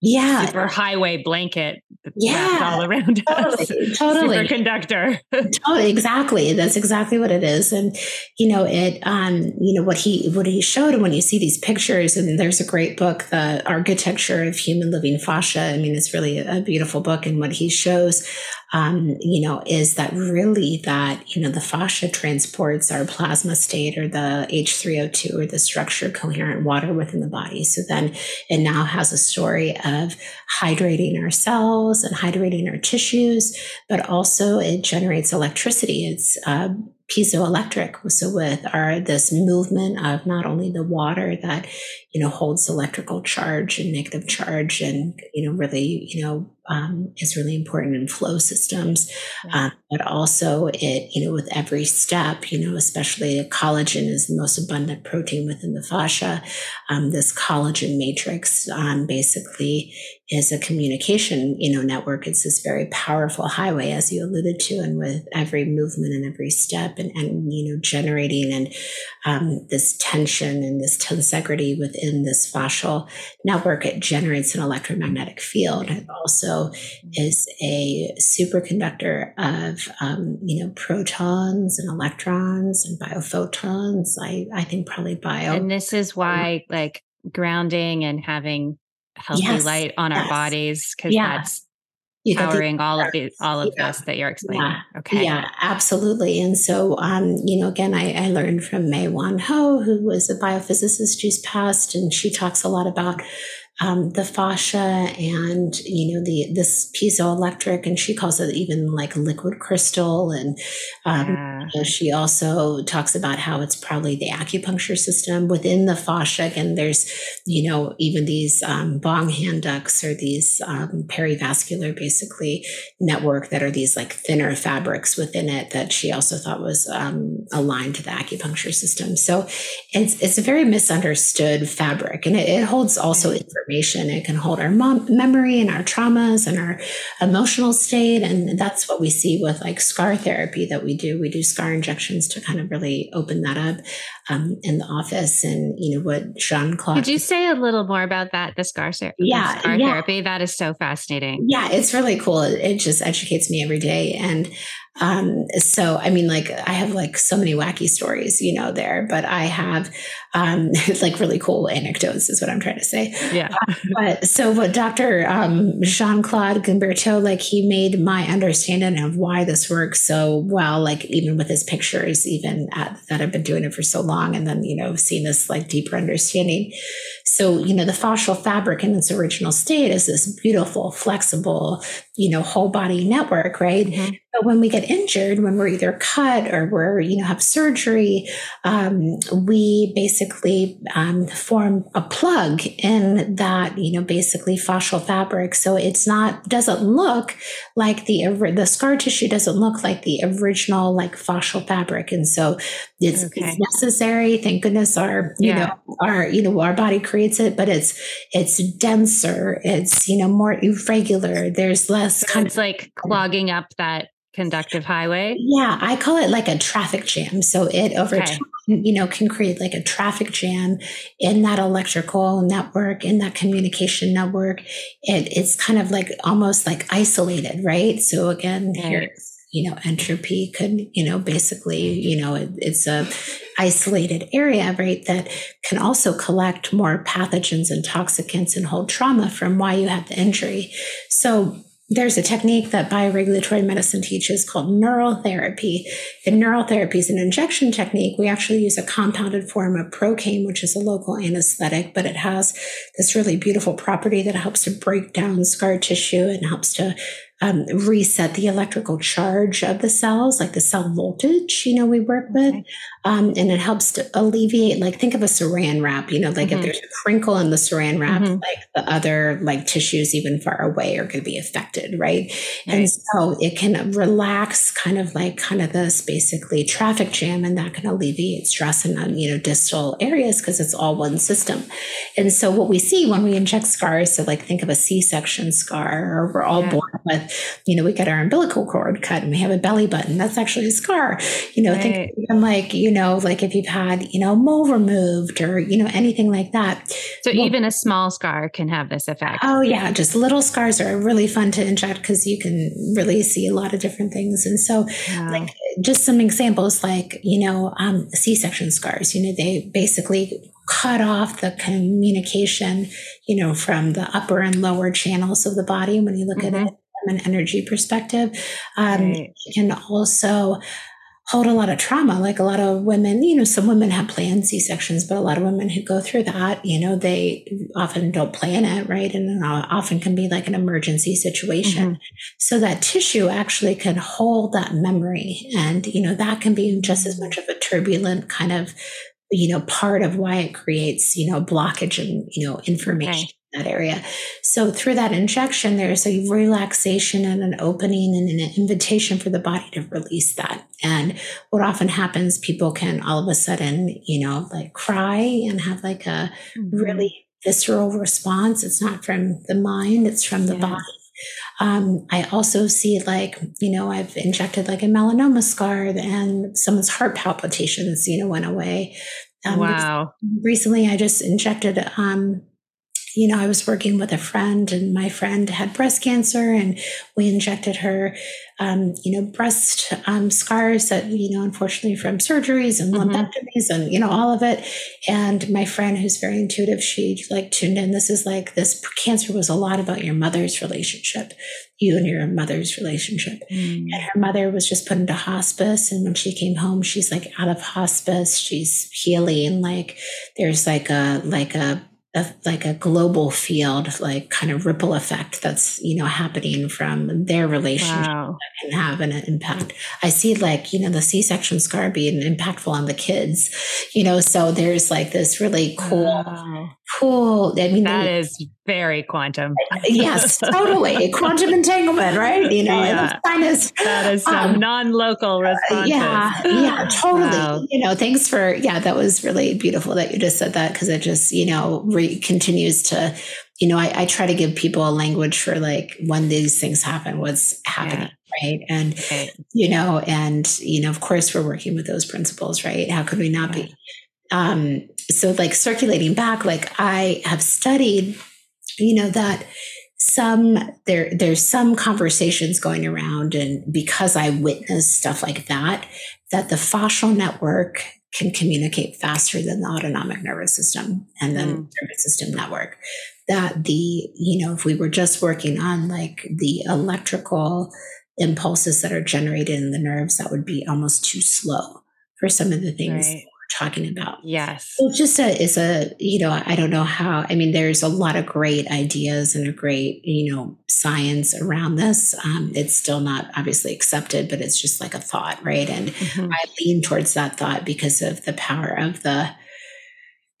yeah. super highway blanket yeah. all around totally, us totally. superconductor. Totally exactly that's exactly what it is and you know it um you know what he what he showed and when you see these pictures and there's a great book the architecture of human living fascia i mean it's really a beautiful book and what he shows um, you know, is that really that, you know, the fascia transports our plasma state or the H3O2 or the structured coherent water within the body. So then it now has a story of hydrating our cells and hydrating our tissues, but also it generates electricity. It's uh, piezoelectric. So with our this movement of not only the water that you know holds electrical charge and negative charge, and you know really you know um, is really important in flow systems, uh, but also it, you know, with every step, you know, especially collagen is the most abundant protein within the fascia. Um, this collagen matrix um, basically is a communication, you know, network. It's this very powerful highway, as you alluded to, and with every movement and every step, and, and you know, generating and um, this tension and this tensegrity within this fascial network, it generates an electromagnetic field. It also is a superconductor of um, you know protons and electrons and biophotons. I I think probably bio. And this is why like grounding and having healthy yes, light on yes. our bodies because yeah. that's powering all of the all of yeah. this that you're explaining. Yeah. Okay. Yeah, absolutely. And so, um, you know, again, I, I learned from Mae-Wan Ho, who was a biophysicist who's passed, and she talks a lot about um, the fascia and you know the this piezoelectric and she calls it even like liquid crystal. And um, yeah. you know, she also talks about how it's probably the acupuncture system within the fascia. And there's you know even these um, Bonghan ducts or these um, perivascular basically network that are these like thinner fabrics within it that she also thought was um, aligned to the acupuncture system. So it's it's a very misunderstood fabric. And it, it holds also information information. It can hold our mom- memory and our traumas and our emotional state. And that's what we see with like scar therapy that we do. We do scar injections to kind of really open that up um, in the office. And, you know, what Jean Claude. Could you say a little more about that, the scar, ser- yeah, scar yeah. therapy? That is so fascinating. Yeah, it's really cool. It, it just educates me every day. And Um, so, I mean, like, I have like so many wacky stories, you know, there, but I have um, like really cool anecdotes, is what I'm trying to say. Yeah. Uh, but so, what Dr. Um, Jean Claude Guimberteau, like, he made my understanding of why this works so well, like, even with his pictures, even at, that I've been doing it for so long, and then, you know, seeing this like deeper understanding. So, you know, the fascial fabric in its original state is this beautiful, flexible, you know, whole body network, right? Mm-hmm. But when we get injured, when we're either cut or we're, you know, have surgery, um, we basically um, form a plug in that, you know, basically fascial fabric. So it's not, doesn't look like the, the scar tissue doesn't look like the original, like fascial fabric. And so it's, okay. it's necessary. Thank goodness our, you yeah. know, our, you know, our body creates it, but it's, it's denser. It's, you know, more irregular. There's less kind it's of like clogging up that conductive highway? Yeah, I call it like a traffic jam. So it over okay. time, you know, can create like a traffic jam in that electrical network, in that communication network. It, it's kind of like almost like isolated, right? So again, right. here, you know, entropy could, you know, basically, you know, it, it's a isolated area, right? That can also collect more pathogens and toxicants and hold trauma from why you had the injury. So there's a technique that bioregulatory medicine teaches called neural therapy. And neural therapy is an injection technique. We actually use a compounded form of procaine, which is a local anesthetic, but it has this really beautiful property that helps to break down scar tissue and helps to um, reset the electrical charge of the cells, like the cell voltage, you know, we work with. Okay. Um, and it helps to alleviate, like, think of a saran wrap, you know, like mm-hmm. if there's a crinkle in the saran wrap, mm-hmm. like the other, like, tissues even far away are going to be affected, right? right? And so it can relax kind of like, kind of this basically traffic jam, and that can alleviate stress in, um, you know, distal areas because it's all one system. And so what we see when we inject scars, so like, think of a C section scar, or we're all yeah. born with you know, we get our umbilical cord cut and we have a belly button. That's actually a scar. You know, right. think even like, you know, like if you've had, you know, mole removed or, you know, anything like that. So well, even a small scar can have this effect. Oh yeah. Just little scars are really fun to inject because you can really see a lot of different things. And so wow. like just some examples like, you know, um, C-section scars, you know, they basically cut off the communication, you know, from the upper and lower channels of the body when you look mm-hmm. at it from an energy perspective. Um, right. Can also hold a lot of trauma. Like a lot of women, you know, some women have planned C sections, but a lot of women who go through that, you know, they often don't plan it, right? And often can be like an emergency situation. Mm-hmm. So that tissue actually can hold that memory. And, you know, that can be just as much of a turbulent kind of you know part of why it creates you know blockage and you know information that area. So through that injection, there's a relaxation and an opening and an invitation for the body to release that. And what often happens, people can all of a sudden, you know, like cry and have like a mm-hmm. really visceral response. It's not from the mind, it's from the yeah. body. Um, I also see like, you know, I've injected like a melanoma scar and someone's heart palpitations, you know, went away. Um, wow. Recently, I just injected um, you know, I was working with a friend, and my friend had breast cancer, and we injected her, um, you know, breast um, scars that, you know, unfortunately from surgeries and mm-hmm. lumpectomies and, you know, all of it. And my friend, who's very intuitive, she like tuned in. This is like, this cancer was a lot about your mother's relationship, you and your mother's relationship. Mm. And her mother was just put into hospice. And when she came home, she's like out of hospice, she's healing. Like, there's like a, like a, a, like a global field, like kind of ripple effect that's, you know, happening from their relationship wow. that can have an impact. I see like, you know, the C-section scar being impactful on the kids, you know, so there's like this really cool, wow. cool. I mean, that they, is very quantum. yes, totally. quantum entanglement, right? You know, yeah. that is some um, non-local response. Yeah, yeah, totally. Wow. You know, thanks for, yeah, that was really beautiful that you just said that because it just, you know, re- continues to, you know, I, I, try to give people a language for like when these things happen, what's happening. Yeah. Right. And, right. you know, and, you know, of course we're working with those principles, right? How could we not yeah. be? Um, so like circulating back, like I have studied you know, that some there there's some conversations going around and because i witnessed stuff like that that the fascial network can communicate faster than the autonomic nervous system and then mm. nervous system network that the you know if we were just working on like the electrical impulses that are generated in the nerves that would be almost too slow for some of the things right talking about. Yes. So just a is a, you know, I don't know how, I mean, there's a lot of great ideas and a great, you know, science around this. Um, it's still not obviously accepted, but it's just like a thought, right? And mm-hmm. I lean towards that thought because of the power of the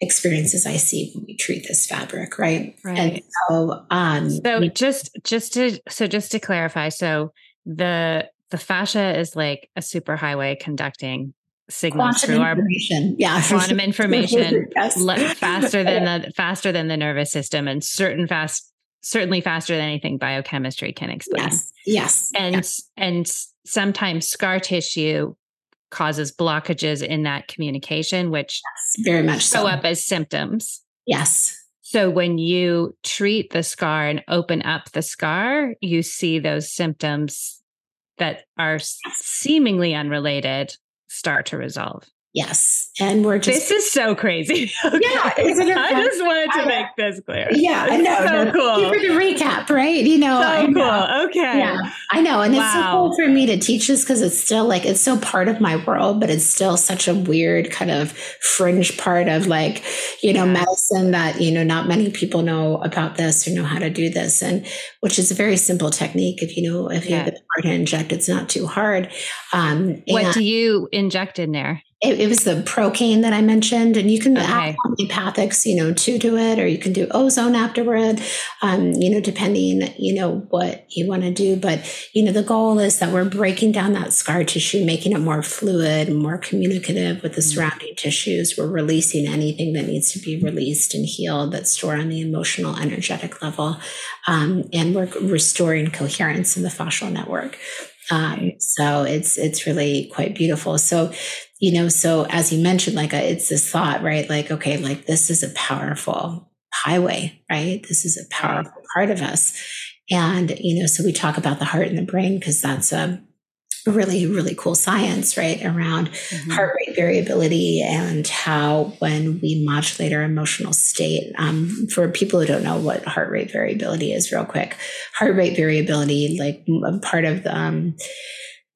experiences I see when we treat this fabric, right? Right. And so um So we, just just to so just to clarify, so the the fascia is like a superhighway conducting signals quantum through our information. yeah quantum information yes. faster than the faster than the nervous system and certain fast certainly faster than anything biochemistry can explain yes yes and yes. and sometimes scar tissue causes blockages in that communication which yes, very much show so. up as symptoms yes so when you treat the scar and open up the scar you see those symptoms that are seemingly unrelated start to resolve. Yes. And we're just. This is so crazy. Okay. Yeah. I just wanted to make this clear. Yeah. I know. So no, cool. For the recap, right? You know. So cool. Okay. Yeah. I know. And wow. it's so cool for me to teach this because it's still like, it's so part of my world, but it's still such a weird kind of fringe part of like, you know, yeah. medicine that, you know, not many people know about this or know how to do this. And which is a very simple technique. If you know, if you have the power to inject, it's not too hard. Um, what do you inject in there? It, it, was the procaine that I mentioned, and you can okay. add homeopathics, you know, to do it, or you can do ozone afterward, um, you know, depending, you know, what you want to do. But you know, the goal is that we're breaking down that scar tissue, making it more fluid, more communicative with the mm-hmm. surrounding tissues. We're releasing anything that needs to be released and healed that's stored on the emotional, energetic level, um, and we're restoring coherence in the fascial network. Um, so it's it's really quite beautiful. So you know, so as you mentioned, like a, uh, it's this thought, right? Like, okay, like this is a powerful highway, right? This is a powerful part of us. And, you know, so we talk about the heart and the brain because that's a really, really cool science, right? Around mm-hmm. heart rate variability and how when we modulate our emotional state, um, for people who don't know what heart rate variability is, real quick, heart rate variability, like a part of the, um,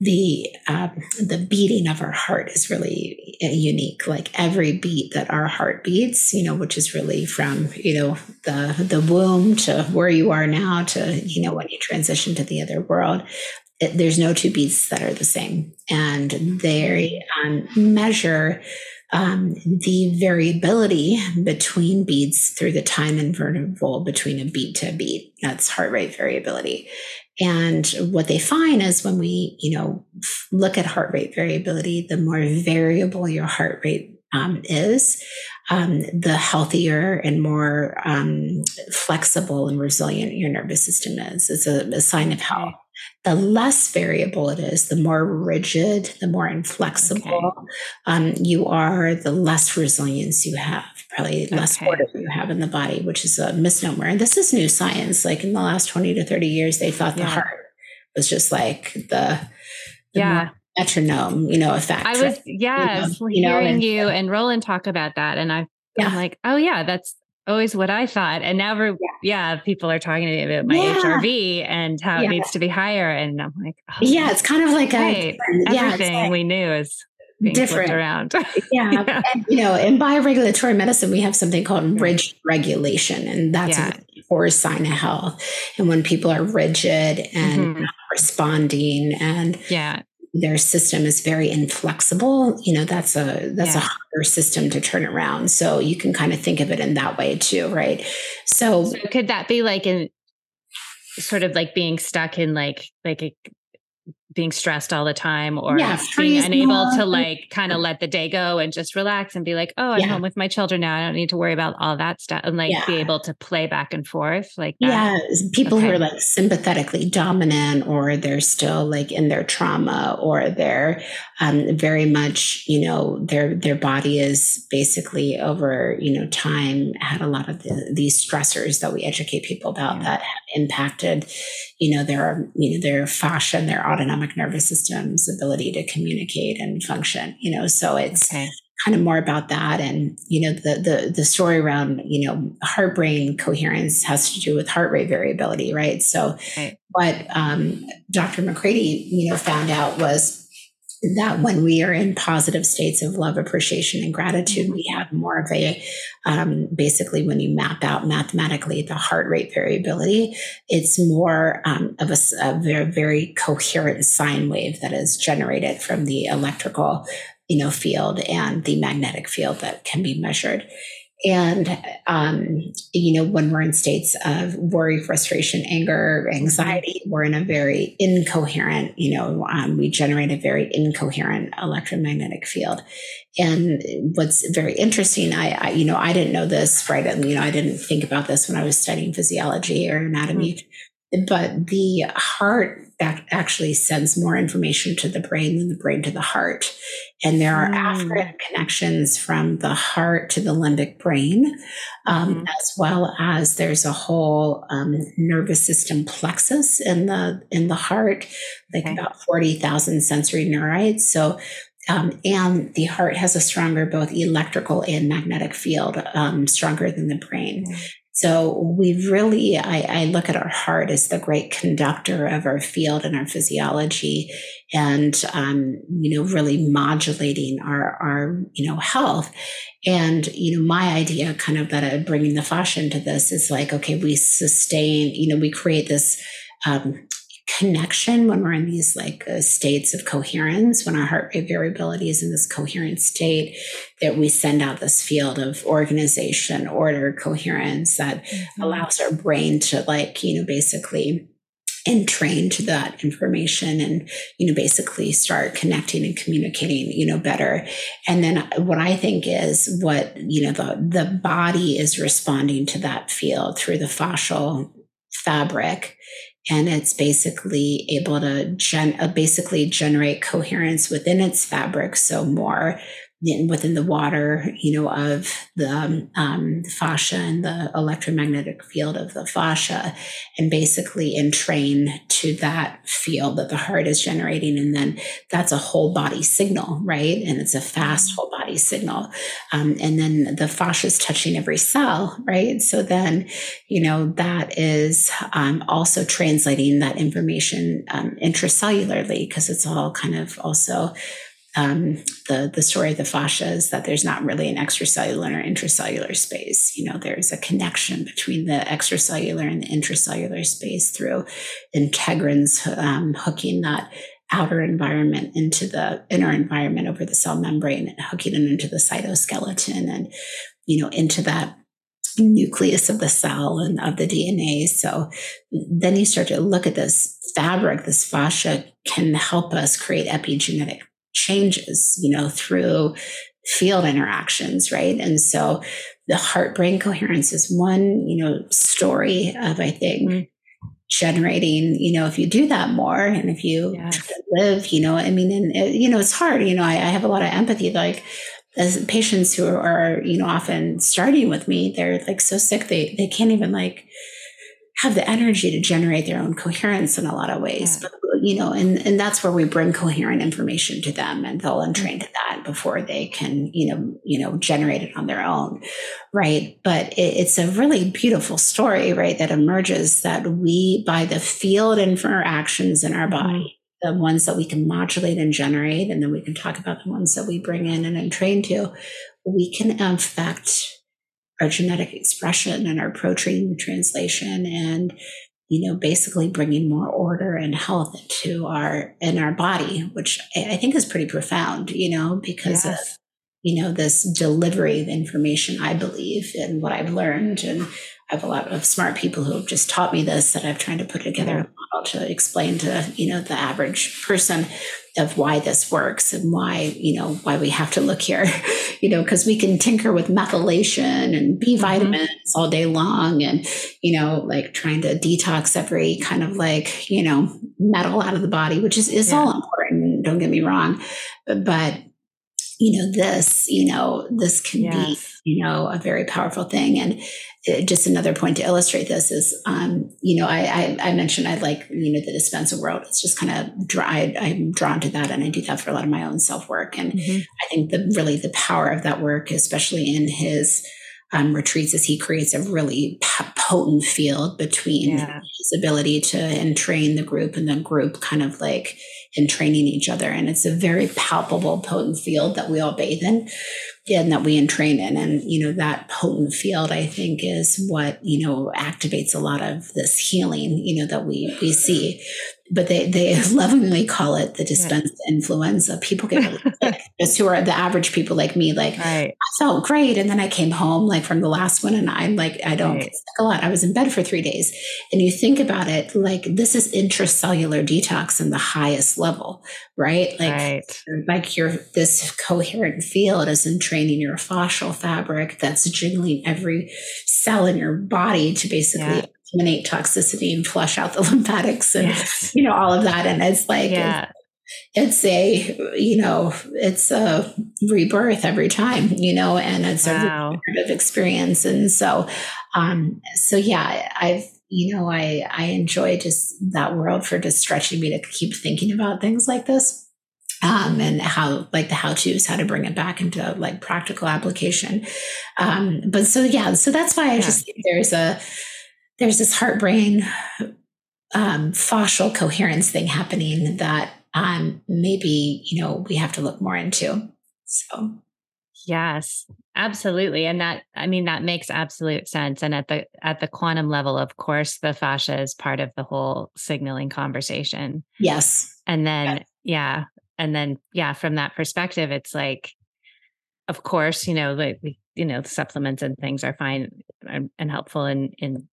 the um, the beating of our heart is really uh, unique. Like every beat that our heart beats, you know, which is really from you know the the womb to where you are now to you know when you transition to the other world. It, there's no two beats that are the same, and they um, measure um, the variability between beats through the time interval between a beat to a beat. That's heart rate variability. And what they find is when we, you know, look at heart rate variability, the more variable your heart rate um, is, um, the healthier and more um, flexible and resilient your nervous system is. It's a, a sign of health. The less variable it is, the more rigid, the more inflexible okay. um, you are, the less resilience you have, probably less okay. order you have in the body, which is a misnomer. And this is new science. Like in the last 20 to 30 years, they thought yeah. the heart was just like the, the yeah. metronome, you know, effect. I was, yes, you know, hearing you, know, and, you and Rollin talk about that. And I, yeah. I'm like, oh yeah, that's always what I thought. And now we're, yeah, yeah people are talking to me about my yeah. HRV and how yeah. it needs to be higher. And I'm like, oh, yeah, it's kind of like right. a, everything like, we knew is different around. yeah. And, you know, in bioregulatory medicine, we have something called rigid regulation, and that's yeah. a poor sign of health. And when people are rigid and mm-hmm. not responding and yeah their system is very inflexible you know that's a that's yeah. a harder system to turn around so you can kind of think of it in that way too right so, so could that be like in sort of like being stuck in like like a being stressed all the time or yeah, being unable to like kind of let the day go and just relax and be like, oh, I'm yeah. home with my children now. I don't need to worry about all that stuff and like yeah. be able to play back and forth. Like, that. yeah, people okay. who are like sympathetically dominant or they're still like in their trauma or they're um, very much, you know, their their body is basically over, you know, time had a lot of the, these stressors that we educate people about that have impacted, you know, their you know their fascia and their autonomic nervous system's ability to communicate and function. You know, so it's okay. kind of more about that, and you know, the the the story around you know heart brain coherence has to do with heart rate variability, right? So, right. what um, Dr. McCraty, you know found out was that when we are in positive states of love, appreciation, and gratitude, we have more of a um, basically when you map out mathematically the heart rate variability, it's more um, of a, a, very, very coherent sine wave that is generated from the electrical you know field and the magnetic field that can be measured and, um, you know, when we're in states of worry, frustration, anger, anxiety, we're in a very incoherent, you know, um, we generate a very incoherent electromagnetic field. And what's very interesting, I, I, you know, I didn't know this, right? And, you know, I didn't think about this when I was studying physiology or anatomy. But the heart actually sends more information to the brain than the brain to the heart. And there are mm. afferent connections from the heart to the limbic brain, um, mm. as well as there's a whole um, nervous system plexus in the in the heart, like okay. about forty thousand sensory neurites. So um, and the heart has a stronger both electrical and magnetic field, um, stronger than the brain. Mm. So we really, I, I, look at our heart as the great conductor of our field and our physiology, and um, you know, really modulating our our you know health. And you know, my idea, kind of that bringing the fascia into this, is like, okay, we sustain, you know, we create this um, connection when we're in these like uh, states of coherence when our heart rate variability is in this coherent state that we send out this field of organization order coherence that mm-hmm. allows our brain to like you know basically entrain to that information and you know basically start connecting and communicating you know better and then what i think is what you know the the body is responding to that field through the fascial fabric and it's basically able to gen- uh, basically generate coherence within its fabric so more within the water, you know, of the um, fascia and the electromagnetic field of the fascia, and basically entrain to that field that the heart is generating. And then that's a whole body signal, right? And it's a fast mm-hmm. whole body signal. Um, and then the fascia is touching every cell, right? So then, you know, that is um, also translating that information um, intracellularly because it's all kind of also um, the the story of the fascia is that there's not really an extracellular or intracellular space. You know, there's a connection between the extracellular and the intracellular space through integrins um, hooking that outer environment into the inner environment over the cell membrane and hooking it into the cytoskeleton and you know into that nucleus of the cell and of the DNA. So then you start to look at this fabric, this fascia can help us create epigenetic changes, you know, through field interactions, right? And so the heart brain coherence is one, you know, story of, I think, mm-hmm. generating, you know, if you do that more and if you yes. live, you know, I mean, and, it, you know, it's hard, you know, I, I have a lot of empathy, like, as patients who are, you know, often starting with me, they're like so sick they they can't even like have the energy to generate their own coherence in a lot of ways. Yeah. But you know, and, and that's where we bring coherent information to them and they'll entrain to that before they can, you know, you know, generate it on their own. Right. But it, it's a really beautiful story, right? That emerges that we, by the field interactions in our mm-hmm. body, the ones that we can modulate and generate, and then we can talk about the ones that we bring in and entrain to, we can affect our genetic expression and our protein translation and you know, basically bringing more order and health into our in our body, which I think is pretty profound, you know, because yes. of you know this delivery of information. I believe in what I've learned, and I have a lot of smart people who have just taught me this that I've tried to put together a model to explain to you know the average person of why this works and why you know why we have to look here you know because we can tinker with methylation and b mm-hmm. vitamins mm-hmm. all day long and you know like trying to detox every kind of like you know metal out of the body which is is yeah. all important don't get me wrong but you know this you know this can yes. be you know a very powerful thing and uh, just another point to illustrate this is um you know I, I i, mentioned i like you know the Dispenza world it's just kind of dry i'm drawn to that and i do that for a lot of my own self work and mm-hmm. i think the really the power of that work especially in his um, retreats as he creates a really potent field between yeah. his ability to entrain the group and the group kind of like entraining each other. And it's a very palpable, potent field that we all bathe in and that we entrain in. And, you know, that potent field, I think, is what, you know, activates a lot of this healing, you know, that we, we see but they, they lovingly call it the Dispenza yeah. influenza. People get really sick. Just who are the average people like me, like right. I felt great. And then I came home like from the last one and I'm like, I don't right. get sick a lot. I was in bed for three days. And you think about it, like this is intracellular detox in the highest level, right? Like, right. like your this coherent field is entraining your fascial fabric that's jiggling every cell in your body to basically yeah eliminate toxicity and flush out the lymphatics and yes. you know all of that and it's like yeah. it's, it's, a you know it's a rebirth every time you know and it's wow. a of experience and so um so yeah i've you know i i enjoy just that world for just stretching me to keep thinking about things like this um, and how like the how to's how to bring it back into like practical application um, but so yeah so that's why i yeah. just think there's a there's this heart brain um, fascial coherence thing happening that um, maybe you know we have to look more into. So yes, absolutely, and that I mean that makes absolute sense. And at the at the quantum level, of course, the fascia is part of the whole signaling conversation. Yes, and then yeah, yeah and then yeah, from that perspective, it's like, of course, you know, like you know, supplements and things are fine and, and helpful in in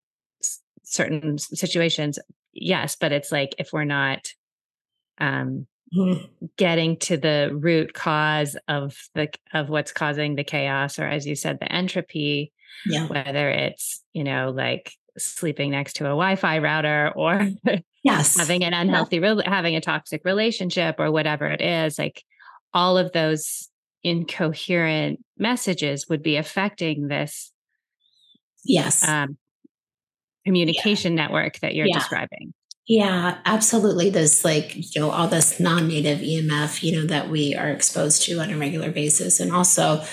certain situations yes but it's like if we're not um mm. getting to the root cause of the of what's causing the chaos or as you said the entropy yeah. whether it's you know like sleeping next to a wi-fi router or yes having an unhealthy yeah. re- having a toxic relationship or whatever it is like all of those incoherent messages would be affecting this yes um, communication yeah. network that you're yeah. describing. Yeah, absolutely. This like, you know, all this non-native EMF, you know, that we are exposed to on a regular basis and also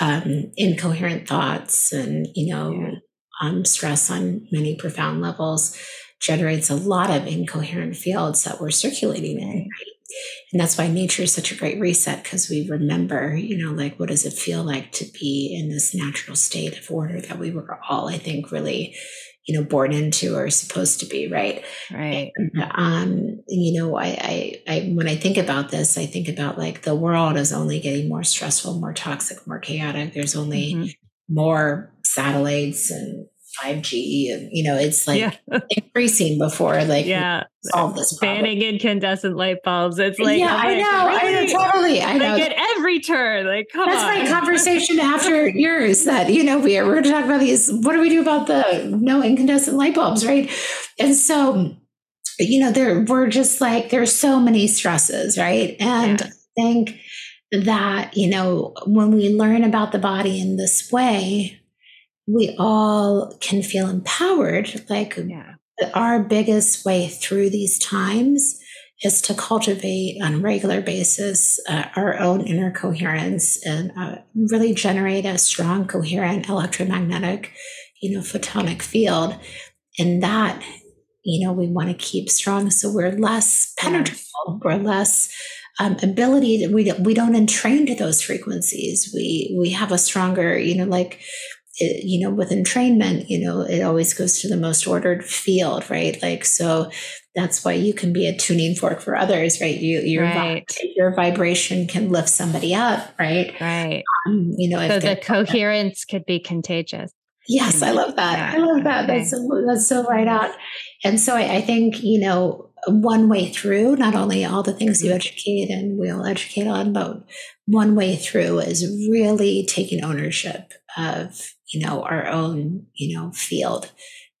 um, incoherent thoughts and, you know, yeah. um, stress on many profound levels generates a lot of incoherent fields that we're circulating in. Right? And that's why nature is such a great reset because we remember, you know, like what does it feel like to be in this natural state of order that we were all, I think, really you know born into or supposed to be right right and, um you know I, I i when i think about this i think about like the world is only getting more stressful more toxic more chaotic there's only mm-hmm. more satellites and 5G and you know it's like yeah. increasing before like yeah solve this problem. banning incandescent light bulbs it's like yeah I know really? I know totally I know like at every turn like come that's on. my conversation after yours that you know we are, we're going to talk about these what do we do about the no incandescent light bulbs right and so you know there we're just like there's so many stresses right and yeah. I think that you know when we learn about the body in this way we all can feel empowered. Like yeah. our biggest way through these times is to cultivate on a regular basis uh, our own inner coherence and uh, really generate a strong, coherent electromagnetic, you know, photonic field. And that, you know, we want to keep strong so we're less penetrable, we're less um, ability that we we don't entrain to those frequencies. We we have a stronger, you know, like it, you know, with entrainment, you know, it always goes to the most ordered field, right? Like, so that's why you can be a tuning fork for others, right? You, your, right. your vibration can lift somebody up, right? Right. Um, you know, so the coherence could be contagious. Yes, I love that. Yeah. I love that. Okay. That's so, that's so right on. And so I, I, think you know one way through not only all the things you mm-hmm. educate and we all educate on, but one way through is really taking ownership of you know our own you know field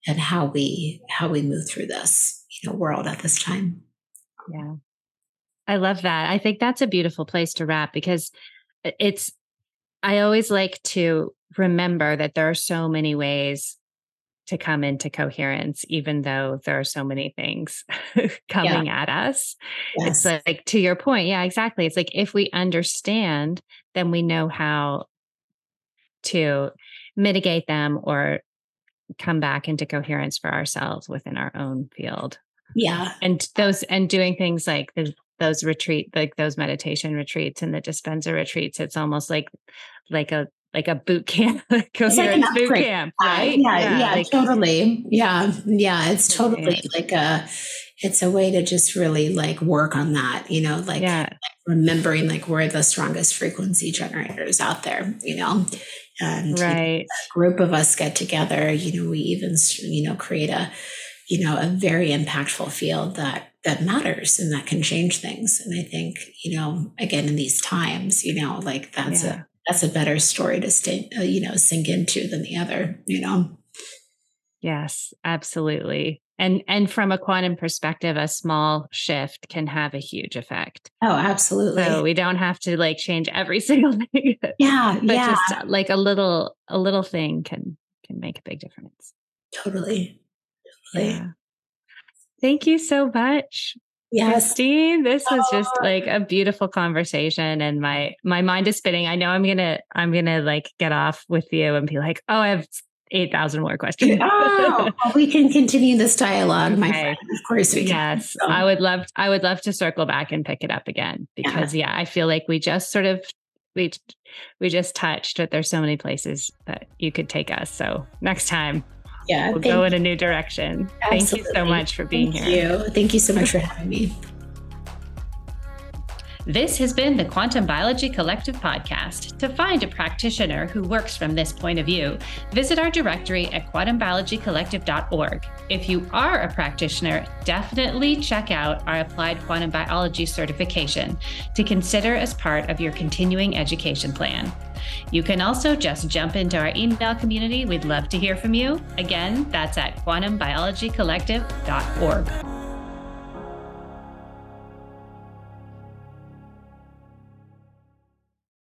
and how we how we move through this you know world at this time. Yeah. I love that. I think that's a beautiful place to wrap because it's I always like to remember that there are so many ways to come into coherence, even though there are so many things coming yeah. at us. Yes. It's like, to your point, yeah, exactly. It's like if we understand, then we know how to mitigate them or come back into coherence for ourselves within our own field. Yeah. And those, and doing things like the, those retreat, like those meditation retreats and the Dispenza retreats, it's almost like, like a like a boot camp, coherence like an boot camp, right? yeah, yeah, yeah like, totally. Yeah, yeah, it's totally yeah. like a, it's a way to just really like work on that, you know, like, yeah. like remembering like we're the strongest frequency generators out there, you know, and right. You know, a group of us get together, you know, we even you know create a, you know, a very impactful field that that matters and that can change things. And I think, you know, again in these times, you know, like that's yeah. a that's a better story to stay, uh, you know, sink into than the other, you know? Yes, absolutely. And and from a quantum perspective, a small shift can have a huge effect. Oh, absolutely. So we don't have to like change every single thing. Yeah. but yeah. just uh, like a little a little thing can can make a big difference. Totally. Yeah. Thank you so much. Yes. Christine, this was just oh. like a beautiful conversation and my my mind is spinning. I know I'm gonna I'm gonna like get off with you and be like, oh, I have eight thousand more questions. oh, we can continue this dialogue, okay. my friend. Of course we can. Yes. So. I would love I would love to circle back and pick it up again because yeah. yeah, I feel like we just sort of we we just touched, but there's so many places that you could take us. So next time yeah, we'll go in a new direction. Absolutely. Thank you so much for being thank here. Thank you. Thank you so much for having me. This has been the Quantum Biology Collective podcast. To find a practitioner who works from this point of view, visit our directory at quantumbiologycollective.org. If you are a practitioner, definitely check out our Applied Quantum Biology certification to consider as part of your continuing education plan. You can also just jump into our email community. We'd love to hear from you. Again, that's at quantumbiologycollective.org.